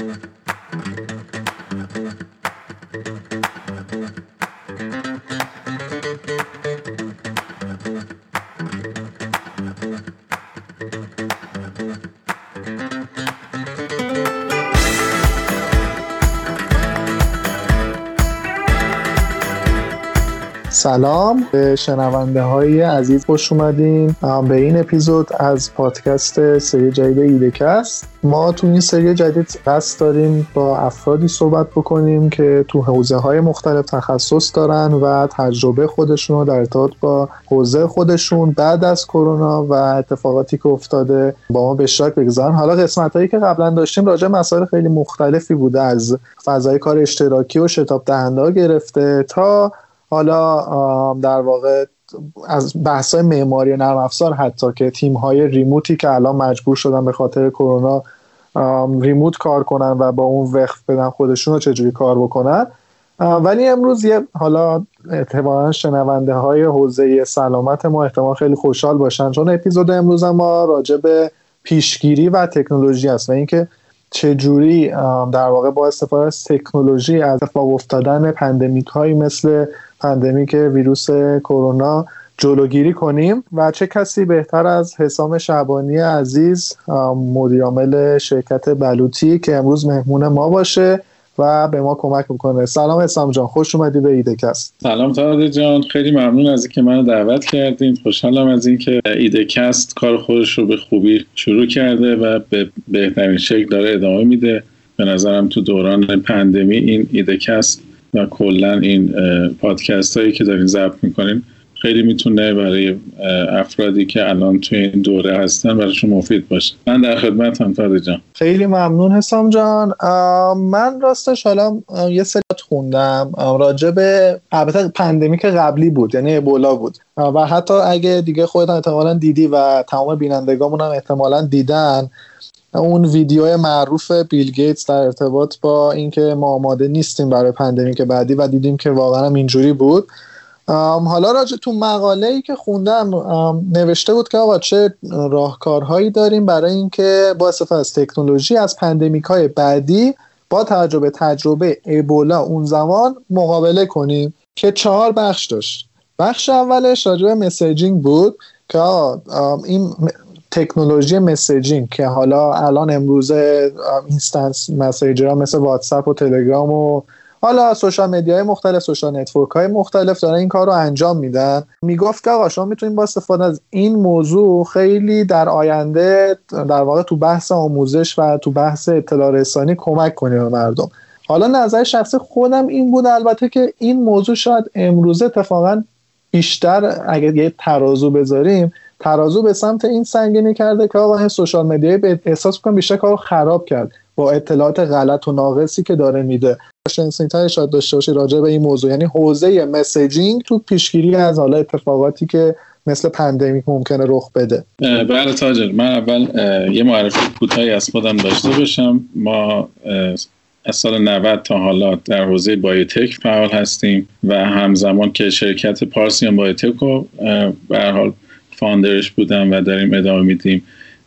thank you سلام. به شنونده های عزیز خوش اومدین. به این اپیزود از پادکست سری جدید ایدکست ما تو این سری جدید قصد داریم با افرادی صحبت بکنیم که تو حوزه های مختلف تخصص دارن و تجربه خودشون رو در ارتباط با حوزه خودشون بعد از کرونا و اتفاقاتی که افتاده با ما به اشتراک بگذارن. حالا قسمت هایی که قبلا داشتیم راجع مسائل خیلی مختلفی بوده از فضای کار اشتراکی و شتاب دهنده گرفته تا حالا در واقع از بحث معماری نرم افزار حتی که تیم های ریموتی که الان مجبور شدن به خاطر کرونا ریموت کار کنن و با اون وقف بدن خودشون رو چجوری کار بکنن. ولی امروز یه حالا احتمالا شنونده های حوزه سلامت ما احتمال خیلی خوشحال باشن چون اپیزود امروز ما راجع به پیشگیری و تکنولوژی است و اینکه چجوری در واقع با استفاده از تکنولوژی از اتفاق افتادن pandemic هایی مثل pandemic ویروس کرونا جلوگیری کنیم و چه کسی بهتر از حسام شعبانی عزیز مدیرعامل شرکت بلوطی که امروز مهمون ما باشه و به ما کمک می‌کنه سلام حسام جان خوش اومدی به ایدکست سلام تاده جان خیلی ممنون از اینکه منو دعوت کردین. خوشحالم از اینکه ایدکست کار خودش رو به خوبی شروع کرده و به بهترین شکل داره ادامه میده. به نظرم تو دوران pandemic این پادکست و کلا این پادکست هایی که دارین ضبط می‌کنین خیلی می‌تونه برای افرادی که الان توی این دوره هستن براشون مفید باشه. من در خدمتم جان. خیلی ممنون حسام جان. من راستش حالا یه سریات خوندم. راجع به البته pandemic قبلی بود یعنی ابولا بود. و حتی اگه دیگه خودت احتمالا دیدی و تمام بینندگامون هم احتمالا دیدن اون ویدیو معروف بیل گیتس در ارتباط با اینکه ما آماده نیستیم برای pandemic بعدی و دیدیم که واقعا هم اینجوری بود. حالا راجع تو مقاله ای که خوندم نوشته بود که آقا چه راهکارهایی داریم برای اینکه با استفاده از تکنولوژی از pandemic های بعدی با تجربه تجربه ابولا اون زمان مقابله کنیم که چهار بخش داشت. بخش اولش راجع به messaging بود که این تکنولوژی messaging که حالا الان امروزه instant messenger مثل واتساپ و تلگرام و حالا social های مختلف social network های مختلف دارن این کار رو انجام میدن. می‌گفت که آقا شما می‌تونید با استفاده از این موضوع خیلی در آینده در واقع تو بحث آموزش و تو بحث اطلاع رسانی کمک کنید به مردم. حالا نظر شخصی خودم این بود البته که این موضوع شاید امروزه اتفاقا بیشتر اگر یه ترازو بذاریم ترازو به سمت این سنگینی کرده که آقا social media به احساس کنم بیشتر کارو خراب کرد. با اطلاعات غلط و ناقصی که داره میده. شنسینگ شاید داشته باشی راجع به این موضوع. یعنی حوزه messaging تو پیشگیری از حالا اتفاقاتی که مثل pandemic ممکنه رخ بده. بله تاجر. من اول یه معرفی کوتاهی از خودم داشته باشم. ما از سال 90 تا حالا در حوزه biotech فعال هستیم و همزمان که شرکت پارسیان بایوتک رو به حال founder ش بودم و داریم ادامه میدیم.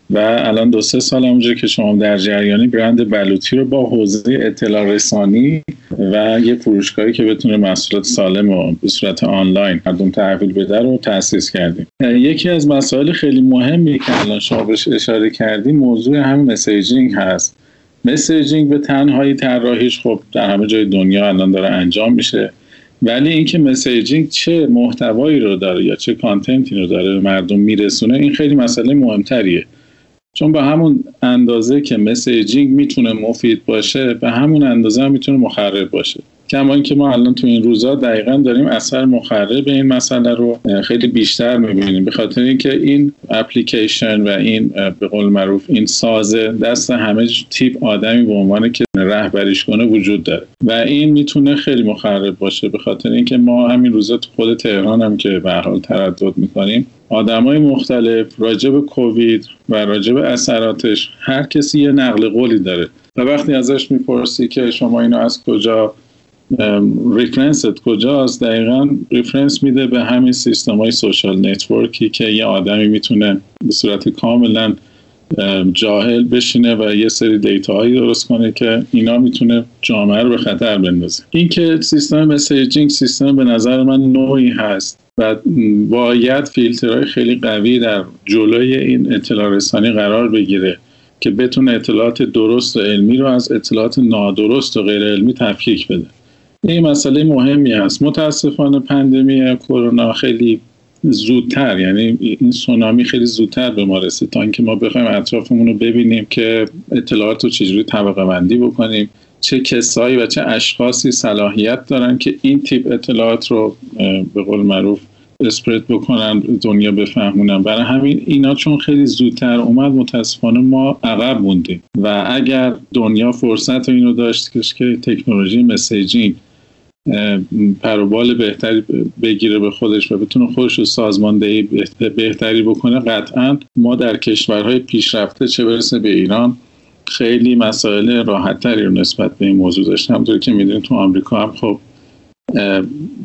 و الان دو سه سال اونجا که شما در جریانی برند بلوطی رو با حوزه اطلاع رسانی و یه فروشگاهی که بتونه محصولات سالم و به صورت آنلاین مردم تحویل بده رو تاسیس کردیم. یکی از مسائل خیلی مهمی که الان شما بهش اشاره کردیم موضوع هم messaging هست. messaging به تنهایی طراحیش خب در همه جای دنیا الان داره انجام میشه. ولی اینکه messaging چه محتوایی رو داره یا چه content ی رو داره به مردم میرسونه این خیلی مسئله مهمتریه. چون به همون اندازه که messaging می‌تونه مفید باشه به همون اندازه هم می‌تونه مخرب باشه. کما اینکه ما الان تو این روزا دقیقا داریم اثر مخرب این مسئله رو خیلی بیشتر می‌بینیم. به خاطر اینکه این اپلیکیشن و این به قول معروف این سازه دست همه تیپ آدمی به عنوان که رهبریش کنه وجود داره. و این می‌تونه خیلی مخرب باشه. به خاطر اینکه ما همین روزا تو خود تهران هم که به حال تردد می‌کنیم آدمای مختلف راجب کووید و راجب اثراتش هر کسی یه نقل قولی داره. و وقتی ازش می‌پرسی که شما اینو از کجا reference ت کجاست؟ دقیقا reference میده به همین سیستم های social network ی که یه آدمی می‌تونه به صورت کاملا جاهل بشینه و یه سری data هایی درست کنه که اینا می‌تونه جامعه رو به خطر بندازه. این که سیستم messaging سیستم به نظر من نوعی هست و باید فیلترهای خیلی قوی در جلوی این اطلاع رسانی قرار بگیره که بتونه اطلاعات درست و علمی رو از اطلاعات نادرست و غیر علمی تفکیک بده. این مسئله مهمی هست. متاسفانه پندمی کرونا خیلی زودتر یعنی این سونامی خیلی زودتر به ما رسید تا اینکه ما بخوایم اطرافمون رو ببینیم که اطلاعات رو چجوری طبقه بندی بکنیم چه کسایی و چه اشخاصی صلاحیت دارن که این تیپ اطلاعات رو به قول معروف اسپرد بکنن دنیا بفهمونن. برای همین اینا چون خیلی زودتر اومد متاسفانه ما عقب موندیم. و اگر دنیا فرصت اینو داشت که تکنولوژی مسیجینگ پروبال بهتری بگیره به خودش و بتونه خودش رو سازماندهی بهتری بکنه قطعا ما در کشورهای پیشرفته چه برسه به ایران خیلی مسائل راحتتری رو نسبت به این موضوع داشتم همونطور که می‌دونید تو آمریکا هم خب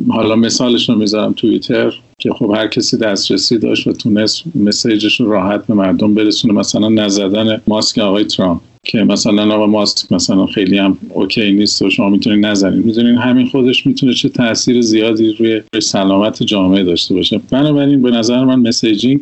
حالا مثالش رو می‌ذارم توییتر که خب هر کسی دسترسی داشت و تونست message ش رو راحت به مردم برسونه. مثلا نزدن ماسک آقای ترامپ. که مثلا آقا ماسک مثلا خیلی هم OK نیست و شما می‌تونید نزنید می‌دونین همین خودش می‌تونه چه تاثیر زیادی روی سلامت جامعه داشته باشه. بنابراین به نظر من messaging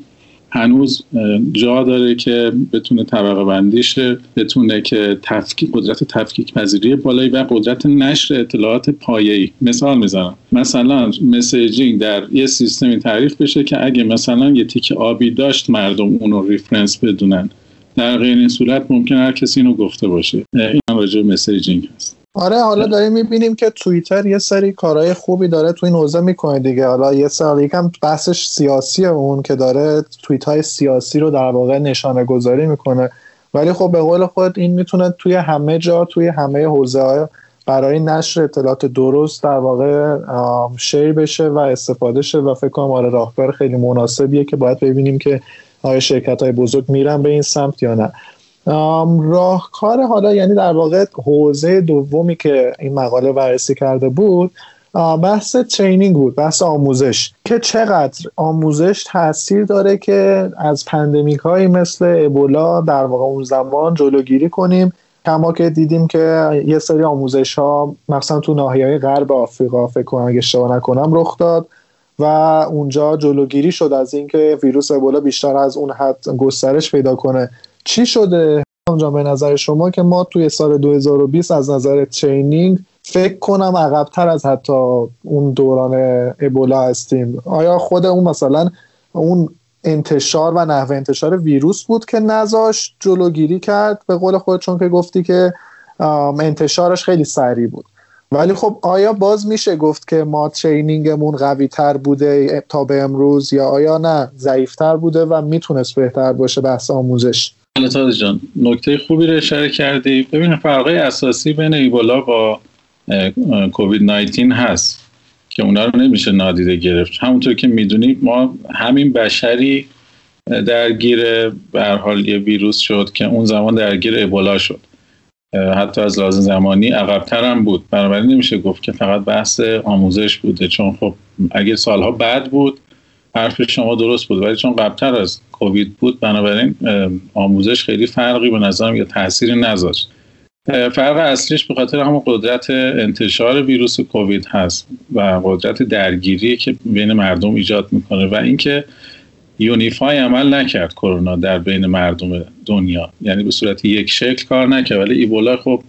هنوز جا داره که بتونه طبقه بندیشه بتونه که تفکیک قدرت تفکیک پذیری بالایی و قدرت نشر اطلاعات پایه‌ای. مثال می‌زنم. مثلا messaging در یه سیستمی تعریف بشه که اگه مثلا یه تیک آبی داشت مردم اونو reference بدونن. در غیر این صورت ممکن هر کسی اینو گفته باشه. این راجع messaging هست. آره حالا داریم می‌بینیم که توییتر یه سری کارهای خوبی داره تو این حوزه می‌کنه دیگه. حالا یه سری یکم بحثش سیاسی اون که داره توییت های سیاسی رو در واقع نشانه گذاری می‌کنه. ولی خب به قول خود این می‌تونه توی همه جا توی همه حوزه های برای نشر اطلاعات درست در واقع share بشه و استفاده شه و فکر کنم آره راهکار خیلی مناسبیه که باید ببینیم که آیا شرکت های بزرگ میرن به این سمت یا نه. راهکار حالا یعنی در واقع حوزه دومی که این مقاله بررسی کرده بود بحث training بود بحث آموزش که چقدر آموزش تاثیر داره که از pandemic هایی مثل ابولا در واقع اون زمان جلوگیری کنیم. کما که دیدیم که یه سری آموزش ها مثلا تو ناحیه غرب آفریقا فکر کنم اگه اشتباه نکنم رخ داد. و اونجا جلوگیری شد از اینکه ویروس ابولا بیشتر از اون حد گسترش پیدا کنه. چی شده؟ اونجا به نظر شما که ما توی سال 2020 از نظر ترینینگ فکر کنم عقبتر از حتی اون دوران ابولا هستیم. آیا خود اون مثلا اون انتشار و نحوه انتشار ویروس بود که نذاشت جلوگیری کرد؟ به قول خود چون که گفتی که انتشارش خیلی سریع بود. ولی خب آیا باز میشه گفت که ما ترینینگمون قوی تر بوده تا به امروز یا آیا نه؟ ضعیفتر بوده و می‌تونست بهتر باشه بحث آموزش. بله جان نکته خوبی رو اشاره کردی. ببین فرقای اساسی بین ایبولا با کووید 19 هست که اونا رو نمیشه نادیده گرفت. همونطور که می‌دونید ما همین بشری درگیر به حال یه ویروس شد که اون زمان درگیر ابولا شد. حتی از لازم زمانی عقبتر هم بود. بنابراین نمیشه گفت که فقط بحث آموزش بوده. چون خب اگه سالها بعد بود حرف شما درست بود. ولی چون قبلتر از کووید بود بنابراین آموزش خیلی فرقی به نظرم یا تاثیری نذاشت. فرق اصلیش به خاطر همون قدرت انتشار ویروس کووید هست و قدرت درگیری که بین مردم ایجاد می‌کنه و اینکه یونیفای عمل نکرد کرونا در بین مردم دنیا. یعنی به صورت یک شکل کار نکرد. ولی ایبولا خب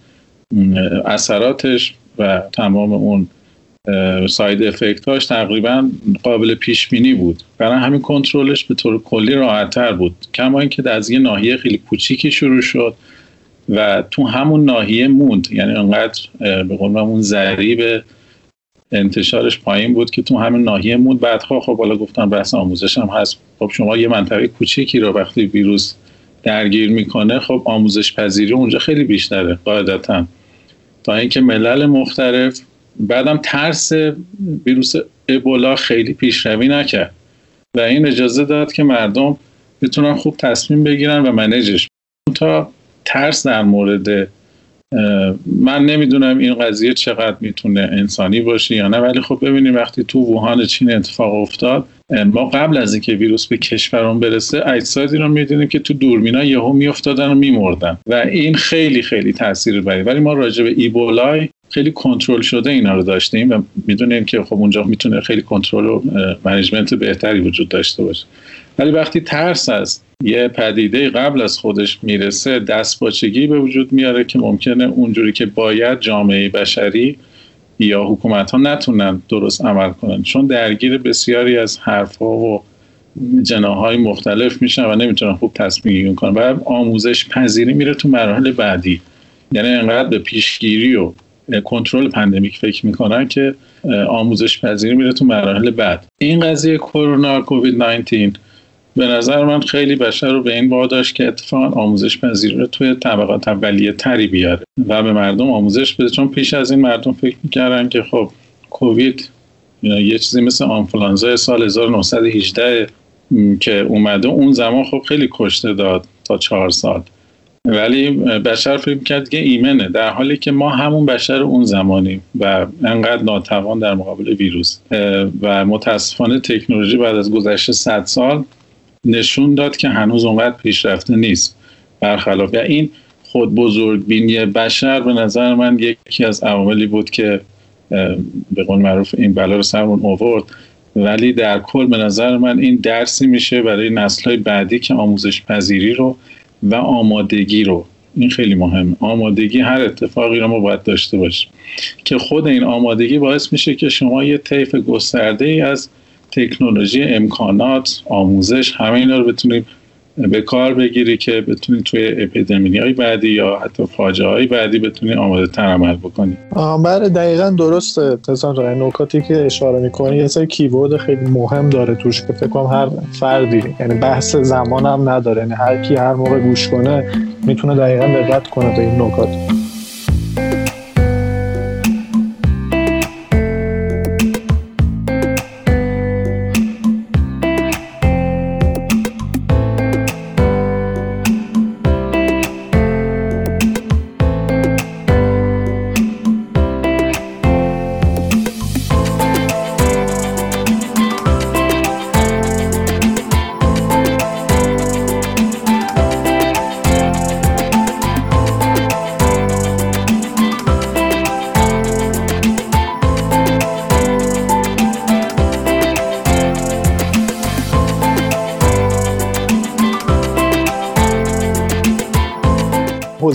اثراتش و تمام اون ساید افکتاش تقریبا قابل پیش بینی بود. برای همین کنترلش به طور کلی راحت تر بود. کما اینکه از یه ناحیه خیلی کوچیکی شروع شد و تو همون ناحیه موند. یعنی انقدر به قول اون ضریب انتشارش پایین بود که تو همین ناحیه موند. بعدها خب حالا گفتم بحث آموزش هم هست. خب شما یه منطقه کوچیکی رو وقتی ویروس درگیر می‌کنه خب آموزش پذیری اونجا خیلی بیشتره قاعدتا. تا اینکه ملل مختلف بعدم ترس ویروس ابولا خیلی پیشروی نکرد. و این اجازه داد که مردم بتونن خوب تصمیم بگیرن و منیجش. تا ترس در مورد من نمی‌دونم این قضیه چقدر می‌تونه انسانی باشه یا نه ولی خب ببینیم وقتی تو ووهان چین اتفاق افتاد ما قبل از اینکه ویروس به کشورمون برسه اجسادی رو می‌دونیم که تو دورمینا یهو میافتادن و میمردن و این خیلی خیلی تاثیر بری. ولی ما راجع به ایبولای خیلی کنترل شده اینا رو داشتیم و می‌دونیم که خب اونجا می‌تونه خیلی کنترل و منیجمنت بهتری وجود داشته باشه. ولی وقتی ترس از یه پدیده قبل از خودش می‌رسه دستپاچگی به وجود میاره که ممکنه اونجوری که باید جامعه بشری یا حکومت ها نتونن درست عمل کنن. چون درگیر بسیاری از حرف ها و جناهای مختلف میشن و نمی‌تونن خوب تصمیم گیری کنن و آموزش پذیری میره تو مراحل بعدی. یعنی انقدر به پیشگیری و کنترل پندمیک فکر می‌کنن که آموزش پذیری میره تو مراحل بعد. این قضیه کرونا کووید 19 به نظر من خیلی بشر رو به این واداشت که اتفاقا آموزش پذیری رو توی طبقات اولیه تری بیاره و به مردم آموزش بده. چون پیش از این مردم فکر می‌کردن که خب کووید یه چیزی مثل آنفلانزا سال 1918 که اومده اون زمان خب خیلی کشته داد تا چهار سال. ولی بشر فکر کرد که ایمنه در حالی که ما همون بشر اون زمانیم و انقدر ناتوان در مقابل ویروس. و متاسفانه تکنولوژی بعد از گذشته 100 سال نشون داد که هنوز اونقدر پیشرفته نیست. برخلاف و این خود بزرگ بینی بشر به نظر من یکی از عواملی بود که به قول معروف این بلا رو سرمون آورد. ولی در کل به نظر من این درسی میشه برای نسل بعدی که آموزش پذیری رو و آمادگی رو این خیلی مهم آمادگی هر اتفاقی رو ما باید داشته باشیم. که خود این آمادگی باعث میشه که شما یه طیف گسترده ای از تکنولوژی امکانات آموزش همه اینا رو بتونیم به کار بگیری که بتونید توی اپیدمی های بعدی یا حتی فاجعه های بعدی بتونی آماده تر عمل بکنی. بله دقیقا درسته. تسان رای نکاتی که اشاره می‌کنی یه سری کیورد خیلی مهم داره توش که فکر کنم هر فردی یعنی بحث زمان هم نداره. یعنی هر کی هر موقع گوش کنه می‌تونه دقیقا دقت کنه به این نکات.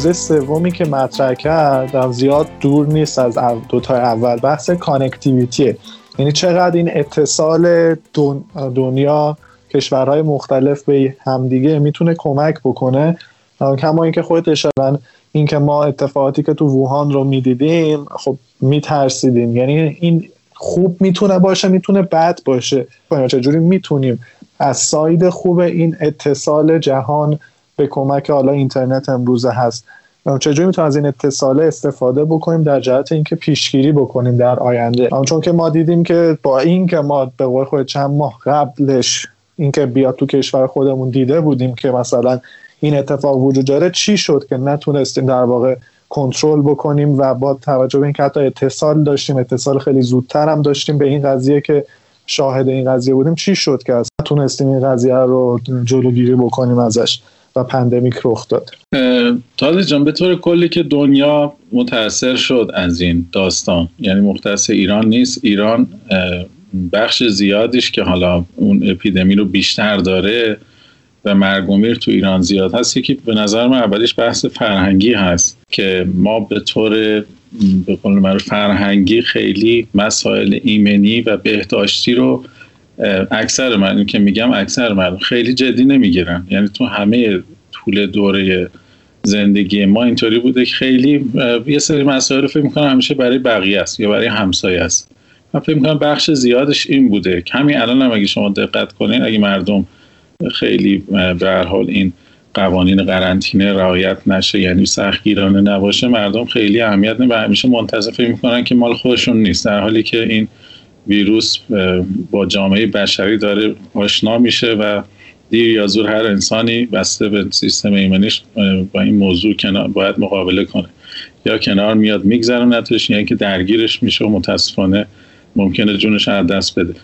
حوزه سومی که مطرح کردم زیاد دور نیست از دوتا اول بحث connectivity ه یعنی چقدر این اتصال دنیا کشورهای مختلف به همدیگه می‌تونه کمک بکنه. کما اینکه خودت اشاره اینکه ما اتفاقاتی که تو ووهان رو می‌دیدیم خب میترسیدیم. یعنی این خوب می‌تونه باشه می‌تونه بد باشه. چجوری می‌تونیم؟ از side خوب این اتصال جهان به کمک حالا اینترنت امروزه هست. چجوری می‌تونیم از این اتصاله استفاده بکنیم در جهت اینکه پیشگیری بکنیم در آینده؟ چون که ما دیدیم که با این که ما به قول خود چند ماه قبلش اینکه بیاد تو کشور خودمون دیده بودیم که مثلا این اتفاق وجود داره چی شد که نتونستیم در واقع کنترل بکنیم و با توجه به اینکه حتی اتصال داشتیم اتصال خیلی زودتر هم داشتیم به این قضیه که شاهد این قضیه بودیم چی شد که نتونستیم این قضیه رو جلوگیری بکنیم ازش؟ و پندمیک رخ داد. تازه جان به طور کلی که دنیا متاثر شد از این داستان. یعنی مختص ایران نیست. ایران بخش زیادیش که حالا اون اپیدمی رو بیشتر داره و مرگومیر تو ایران زیاد هست یکی به نظر من اولیش بحث فرهنگی هست که ما به طور به قول فرهنگی خیلی مسائل ایمنی و بهداشتی رو اکثر من که میگم اکثر مردم خیلی جدی نمی‌گیرن. یعنی تو همه طول دوره زندگی ما اینطوری بوده که خیلی یه سری مسائل فکر می‌کنم همیشه برای بقیه است یا برای همسایه است. من فکر می‌کنم بخش زیادش این بوده کمی الان هم اگه شما دقت کنین اگه مردم خیلی به هر حال این قوانین قرنطینه رعایت نشه یعنی سختگیرانه نباشه مردم خیلی اهمیت نه و همیشه منتظر فکر می‌کنن که مال خودشون نیست. در حالی که این ویروس با جامعه بشری داره آشنا میشه و دیر یا زور هر انسانی بسته به سیستم ایمنیش با این موضوع باید مقابله کنه. یا کنار میاد میگذرونتش یا اینکه درگیرش میشه و متاسفانه ممکنه جونش از دست بده.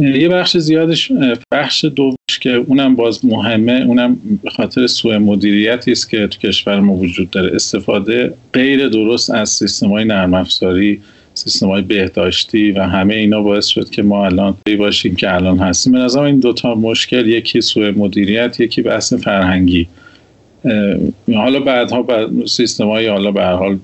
یه بخش زیادش بخش دوش که اونم باز مهمه اونم به خاطر سوء مدیریتی است که تو کشور ما وجود داره. استفاده غیر درست از سیستم های نرم افزاری سیستم های بهداشتی و همه اینا باعث شد که ما الان باشیم که الان هستیم. به نظر این دوتا مشکل یکی سوء مدیریت یکی بحث فرهنگی. حالا بعدها بعد سیستم های حالا به حال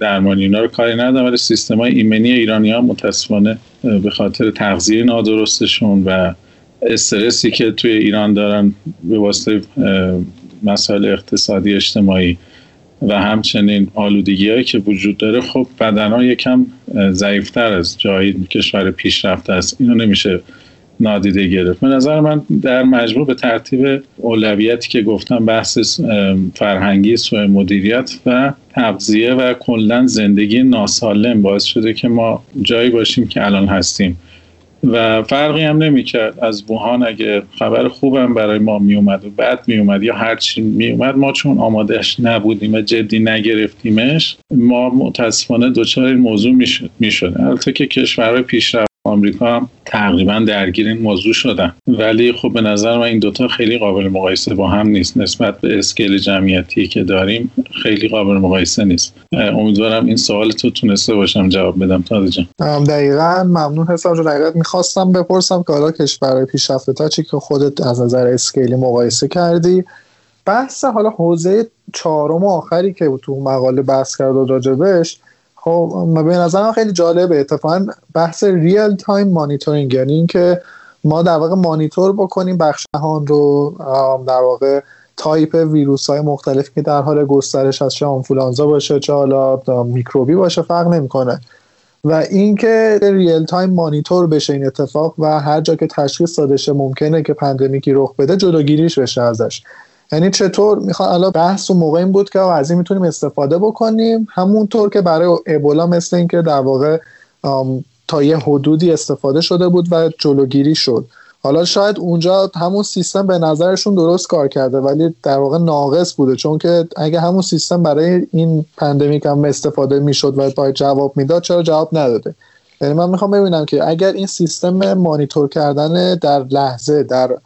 درمانی اینا رو کاری ندارم ولی سیستم های ایمنی ایرانی ها متاسفانه به خاطر تغذیه نادرستشون و استرسی که توی ایران دارن به واسطه مسائل اقتصادی اجتماعی و همچنین آلودگی که وجود داره خب بدن ها یکم ضعیفتر از جایی کشور پیشرفته است. اینو نمیشه نادیده گرفت. به نظر من در مجموع به ترتیب اولویتی که گفتم بحث فرهنگی سوء مدیریت و تغذیه و کلا زندگی ناسالم باعث شده که ما جایی باشیم که الان هستیم. و فرقی هم نمی‌کرد. از ووهان اگه خبر خوبم برای ما میومد و بعد میومد یا هرچی میومد ما چون آمادهش نبودیم و جدی نگرفتیمش ما متاسفانه دچار این موضوع می‌شد می‌شد البته که کشورهای پیشرفت آمریکا هم تقریبا درگیر این موضوع شدن. ولی خب به نظر من این دوتا خیلی قابل مقایسه با هم نیست. نسبت به اسکیل جمعیتی که داریم خیلی قابل مقایسه نیست. امیدوارم این سوال تو تونسته باشم جواب بدم تازه جان. دقیقا ممنون حساب جو دقیقا می‌خواستم بپرسم که حالا کشورهای پیشرفته تا چی که خودت از نظر اسکیلی مقایسه کردی. بحث حالا حوزه چهارم آخری که تو مقاله بحث کرد و راجبش خب به نظرم خیلی جالبه. اتفاقا بحث real-time monitoring یعنی اینکه ما در واقع مانیتور بکنیم بخش جهان رو در واقع تایپ ویروس های مختلفی که در حال گسترش از چه آنفولانزا باشه چه حالا میکروبی باشه فرق نمی‌کنه. و اینکه real-time monitor بشه این اتفاق و هر جا که تشخیص داده شه ممکنه که pandemic ی رخ بده جلوگیریش بشه ازش. یعنی چطور؟ می‌خوان الان بحث و موقع این بود که از این می‌تونیم استفاده بکنیم. همونطور که برای ابولا مثل اینکه در واقع تا یه حدودی استفاده شده بود و جلوگیری شد. حالا شاید اونجا همون سیستم به نظرشون درست کار کرده ولی در واقع ناقص بوده. چون که اگه همون سیستم برای این پندمیک هم استفاده می‌شد و باید جواب می‌داد چرا جواب نداده؟ یعنی من می‌خوام ببینم که اگر این سیستم مانیتور کردن در لحظه در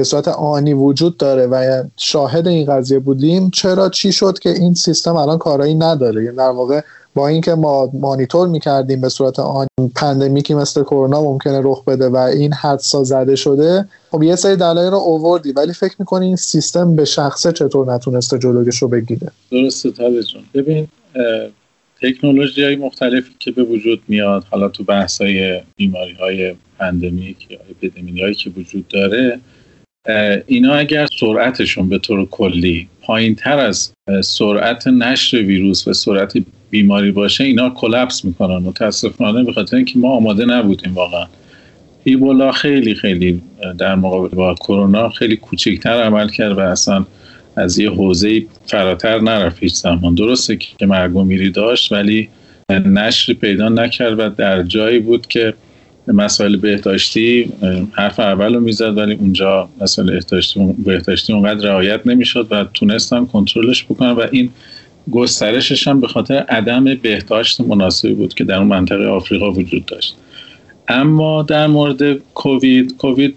به صورت آنی وجود داره و شاهد این قضیه بودیم چرا چی شد که این سیستم الان کارایی نداره؟ یعنی در واقع با اینکه ما مانیتور می‌کردیم به صورت آن pandemic ی مثل کرونا ممکنه رخ بده و این حدسا زده شده خب یه سری دلایل رو آوردی ولی فکر می‌کنی این سیستم به شخصه چطور نتونسته جلوش رو بگیره؟ درسته تابه ببین تکنولوژی های مختلفی که به وجود میاد حالا تو بحث های بیماری های pandemic یا اپیدمی هایی که وجود داره اینا اگر سرعتشون به طور کلی پایین تر از سرعت نشر ویروس و سرعت بیماری باشه اینا کلپس می‌کنن. متاسفانه به خاطر اینکه ما آماده نبودیم واقعا. ایبولا خیلی خیلی در مقابل با کرونا خیلی کوچکتر عمل کرد و اصلا از یه حوزه فراتر نرفت هیچ زمان. درسته که مرگ و داشت ولی نشر پیدا نکرد و در جایی بود که مسائل بهداشتی حرف اول رو می‌زد ولی اونجا مسائل بهداشتی اونقدر رعایت نمی‌شد و تونستن کنترلش بکنن و این گسترشش هم به خاطر عدم بهداشت مناسبی بود که در اون منطقه آفریقا وجود داشت. اما در مورد کووید کووید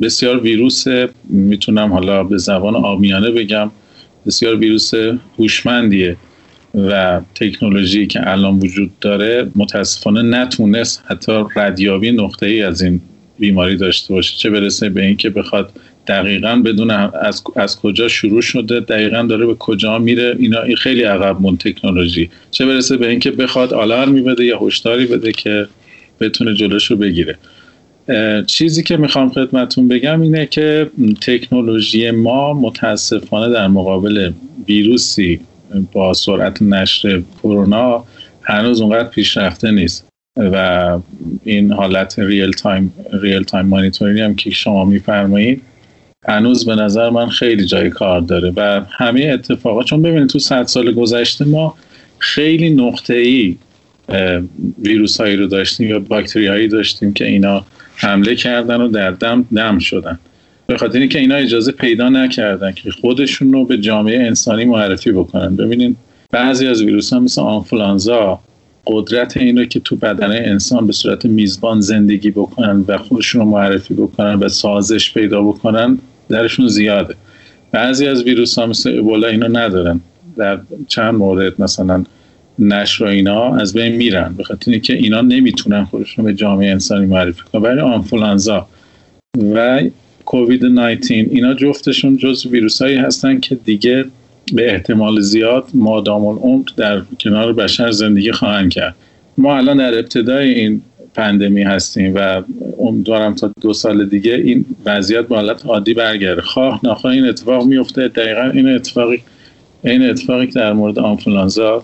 بسیار ویروس می‌تونم حالا به زبان آمیانه بگم بسیار ویروس هوشمندیه. و تکنولوژی که الان وجود داره متاسفانه نتونست حتی ردیابی نقطه ای از این بیماری داشته باشه چه برسه به اینکه بخواد دقیقا بدون از, از کجا شروع شده دقیقا داره به کجا میره اینا این خیلی عقب مون تکنولوژی. چه برسه به اینکه بخواد آلارمی بده یا هشداری بده که بتونه جلوش رو بگیره چیزی که می‌خوام خدمتون بگم اینه که تکنولوژی ما متاسفانه در مقابل ویروسی با سرعت نشر کرونا هنوز اونقدر پیشرفته نیست. و این حالت real-time real-time monitoring هم که شما میفرمایید هنوز به نظر من خیلی جای کار داره. و همه اتفاقات چون ببینید تو صد سال گذشته ما خیلی نقطه ای ویروس هایی رو داشتیم یا باکتری هایی داشتیم که اینا حمله کردن و در دم دم شدن. به خاطر اینکه اینا اجازه پیدا نکردن که خودشون رو به جامعه انسانی معرفی بکنن. ببینید بعضی از ویروس ها مثل آنفولانزا قدرت این که تو بدن انسان به صورت میزبان زندگی بکنن و خودشون رو معرفی بکنن و سازش پیدا بکنن درشون زیاده. بعضی از ویروس ها مثل ابولا اینو ندارن. در چند مورد مثلا نشر و اینا از بین میرن. به خاطر اینکه اینا نمی‌تونن خودشون به جامعه انسانی معرفی کنن. برای آنفولانزا. و کووید 19 اینا جفتشون جز ویروس هایی هستن که دیگه به احتمال زیاد مادام العمر در کنار بشر زندگی خواهند کرد. ما الان در ابتدای این پندمی هستیم و امیدوارم تا دو سال دیگه این وضعیت به حالت عادی برگرده. خواه نخواه این اتفاق میفته دقیقا این اتفاقی این اتفاقی که در مورد آنفولانزا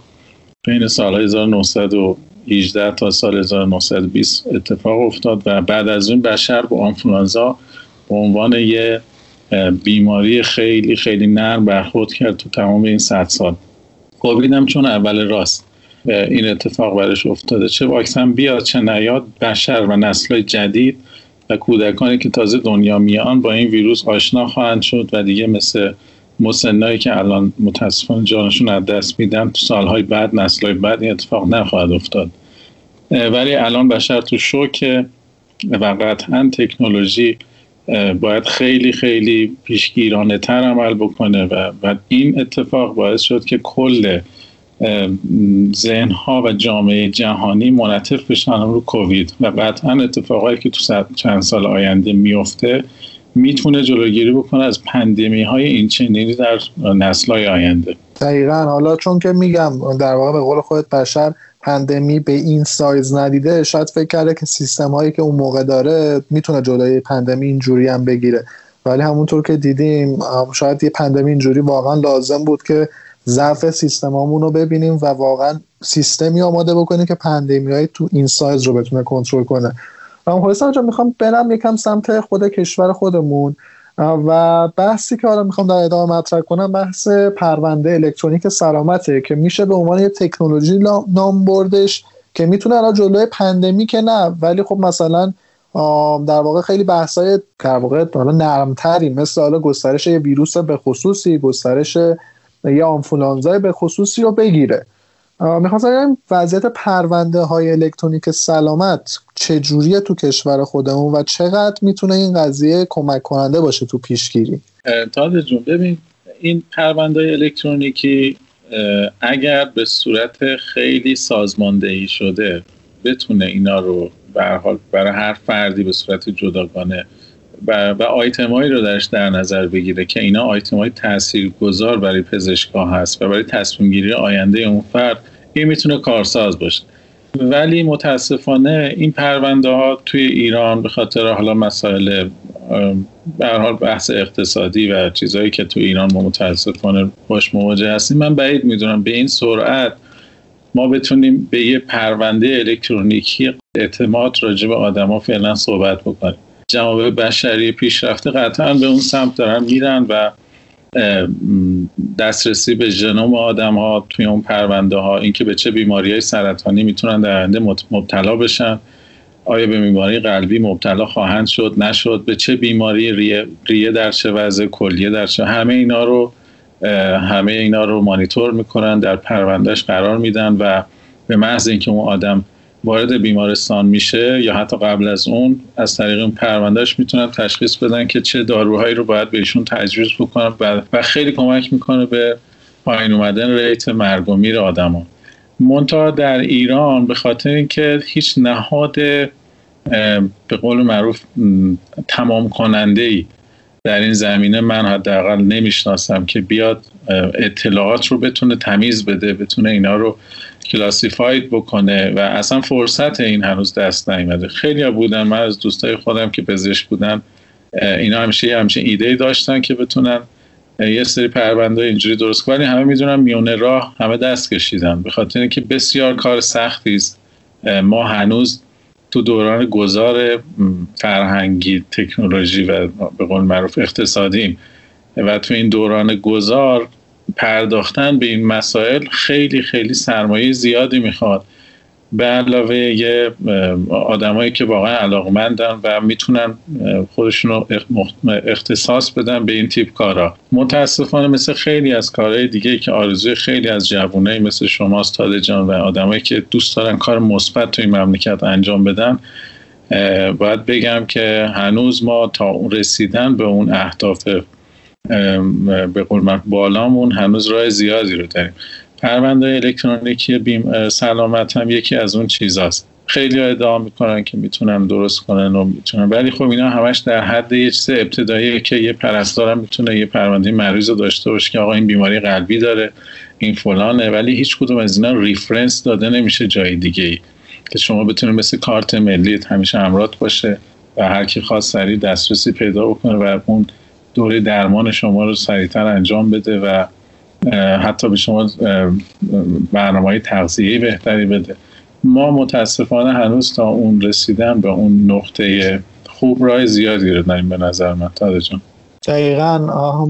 بین سال 1918 تا سال 1920 اتفاق افتاد و بعد از اون بشر با آنفولانزا به عنوان یه بیماری خیلی خیلی نرم برخورد کرد تو تمام این صد سال. کووید چون اول راست. این اتفاق برش افتاده. چه واکسن بیاد چه نیاد بشر و نسل جدید و کودکانی که تازه دنیا میان با این ویروس آشنا خواهند شد و دیگه مثل مسنایی که الان متاسفانه جانشون از دست میدن تو سالهای بعد نسلهای بعد این اتفاق نخواهد افتاد. ولی الان بشر تو شوکه و قطعا تکنولوژی باید خیلی خیلی پیشگیرانه تر عمل بکنه و, و این اتفاق باعث شد که کل ذهنها و جامعه جهانی منطف بشن رو کووید و قطعا اتفاقایی که تو چند سال آینده میفته می‌تونه جلوگیری بکنه از پندمی های این چنینی در نسل های آینده. دقیقا. حالا چون که میگم در واقع به قول خودت بشر پندمی به این سایز ندیده شاید فکر کرده که سیستم هایی که اون موقع داره می‌تونه جلوی پندمی اینجوری هم بگیره. ولی همونطور که دیدیم شاید یه پندمی اینجوری واقعا لازم بود که ضعف سیستمامون رو ببینیم و واقعا سیستمی آماده بکنیم که پندمی های تو این سایز رو بتونه کنترل کنه. و خلاصه جا می‌خوام برم یکم سمت خود کشور خودمون. و بحثی که حالا می‌خوام در ادامه مطرح کنم بحث پرونده الکترونیک سلامته که میشه به عنوان یه تکنولوژی نام بردش که می‌تونه الان جلوی پندمی که نه ولی خب مثلا در واقع خیلی بحثای در واقع حالا نرمتری مثل حالا گسترش یه ویروس به خصوصی گسترش یه آنفولانزای به خصوصی رو بگیره. می‌خواستم وضعیت پرونده های الکترونیک سلامت چجوریه تو کشور خودمون و چقدر می‌تونه این قضیه کمک کننده باشه تو پیشگیری. تاده جون ببین این پرونده الکترونیکی اگر به صورت خیلی سازماندهی شده بتونه اینا رو حال برای هر فردی به صورت جداگانه و, و آیتم هایی رو درش در نظر بگیره که اینا آیتم های تأثیر گذار برای پزشکا هست و برای تصمیم گیری آینده اون فرد این می‌تونه کارساز باشه. ولی متاسفانه این پرونده ها توی ایران به خاطر حالا مسائل به حال بحث اقتصادی و چیزهایی که توی ایران ما متاسفانه باش مواجه هستیم من بعید می‌دونم به این سرعت ما بتونیم به یه پرونده الکترونیکی اعتماد راجع به آدما فعلا صحبت بکنیم. جواب بشری پیشرفته قطعا به اون سمت دارن میرن و دسترسی به ژنوم آدم ها توی اون پرونده ها اینکه به چه بیماری های سرطانی می‌تونن در آینده مبتلا بشن. آیا به بیماری قلبی مبتلا خواهند شد نشد به چه بیماری ریه, ریه در چه وضع کلیه در چه همه اینا رو همه اینا رو مانیتور می‌کنن در پروندهش قرار میدن و به محض اینکه اون آدم وارد بیمارستان میشه یا حتی قبل از اون از طریق اون پروندهش می‌تونن تشخیص بدن که چه داروهایی رو باید بهشون تجویز بکنن و خیلی کمک می‌کنه به پایین اومدن ریت مرگ و میر آدما. منتها در ایران به خاطر اینکه هیچ نهاد به قول معروف تمام کننده ای در این زمینه من حداقل نمی‌شناسم که بیاد اطلاعات رو بتونه تمیز بده بتونه اینا رو کلاسیفاید بکنه و اصلا فرصت این هنوز دست نیومده. خیلی بودن من از دوستای خودم که پزشک بودن اینا همیشه همچین ایده داشتن که بتونن یه سری پرونده اینجوری درست ولی همه می‌دونن میونه راه همه دست کشیدن. به خاطر اینکه بسیار کار سختی است. ما هنوز تو دوران گذار فرهنگی تکنولوژی و به قول معروف اقتصادیم و تو این دوران گذار پرداختن به این مسائل خیلی خیلی سرمایه زیادی می‌خواد. به علاوه یه آدمایی که واقعا علاقمندن و می‌تونن خودشون رو اختصاص بدن به این تیپ کارا. متاسفانه مثل خیلی از کارهای دیگه که آرزوی خیلی از جوانایی مثل شماست تاده جان و آدمایی که دوست دارن کار مثبت توی مملکت انجام بدن باید بگم که هنوز ما تا رسیدن به اون اهداف به قول بالامون هنوز راه زیادی رو داریم. پرونده الکترونیکی بیم سلامت هم یکی از اون چیزاست. خیلی ادعا می‌کنن که می‌تونن درست کنن و می‌تونن ولی خب اینا همش در حد یه چیز ابتدایی که یه پرستارم می‌تونه یه پرونده مریض رو داشته باشه که آقا این بیماری قلبی داره این فلانه ولی هیچ کدوم از اینا ریفرنس داده نمیشه جای دیگه ای که شما بتونید مثل کارت ملی همیشه امرات باشه و هر کی خواست سریع دسترسی پیدا بکنه و اون دوره درمان شما رو سریعتر انجام بده و حتی به شما برنامه های تغذیه بهتری بده. ما متاسفانه هنوز تا اون رسیدن به اون نقطه خوب راه زیادی رو داریم به نظر من تاده جان. دقیقا.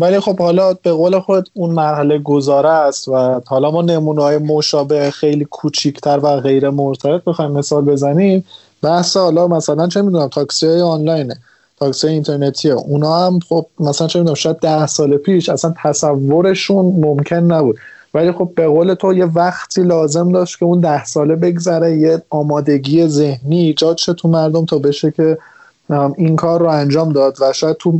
ولی خب حالا به قول خود اون مرحله گذاره است و حالا ما نمونه های مشابه خیلی کوچیکتر و غیر مرتبط بخوایم مثال بزنیم. بحث حالا مثلا چه می‌دونم تاکسی های آنلاینه. تاکسی اینترنتی. ها اونا هم خب مثلا چه می‌دونم شاید ده سال پیش اصلا تصورشون ممکن نبود. ولی خب به قول تو یه وقتی لازم داشت که اون ده ساله بگذره یه آمادگی ذهنی ایجاد شه تو مردم تا بشه که این کار رو انجام داد. و شاید تو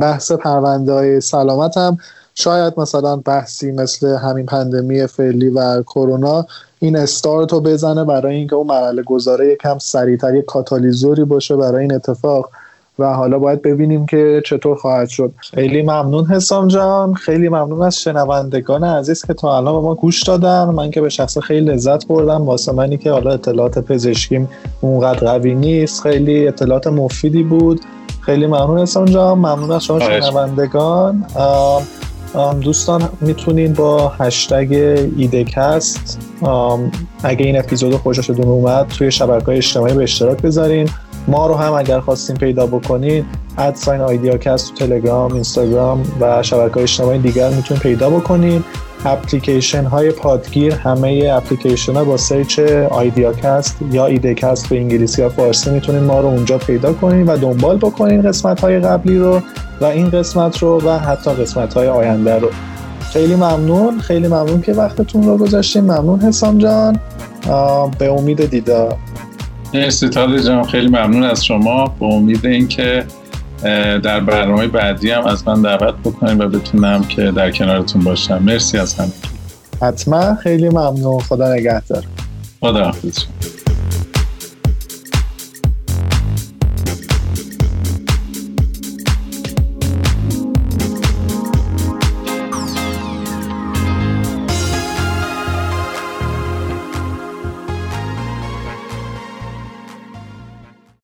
بحث پرونده های سلامت هم شاید مثلا بحثی مثل همین پندمی فعلی و کرونا این استارت رو بزنه برای اینکه اون مرحله گذاره یکم سریعتر یک کاتالیزوری باشه برای این اتفاق. و حالا باید ببینیم که چطور خواهد شد. خیلی ممنون حسام جان. خیلی ممنون از شنوندگان عزیز که تا الان به ما گوش دادن. من که به شخص خیلی لذت بردم. واسه منی که حالا اطلاعات پزشکیم اونقدر قوی نیست. خیلی اطلاعات مفیدی بود. خیلی ممنون حسام جان. ممنون از شما شنوندگان. دوستان می‌تونین با هشتگ آیدیاکست اگه این اپیزود خوششون اومد توی شبکه اجتماعی به اشتراک بذارین. ما رو هم اگر خواستین پیدا بکنین at sign آیدیاکست تو تلگرام اینستاگرام و شبکه اجتماعی دیگر می‌تونین پیدا بکنین. اپلیکیشن های پادگیر همه اپلیکیشن ها با search آیدیاکست یا ایدکست به انگلیسی یا فارسی می‌تونین ما رو اونجا پیدا کنین و دنبال بکنین قسمت های قبلی رو و این قسمت رو و حتی قسمت های آینده رو. خیلی ممنون. خیلی ممنون که وقتتون رو گذاشتین. ممنون حسام جان. به امید دیدار. مرسی جان خیلی ممنون از شما. به امید اینکه در برنامه بعدی هم از من دعوت بکنید و بتونم که در کنارتون باشم. مرسی از همه حتما خیلی ممنون. خدا نگهدار. خدا حافظ.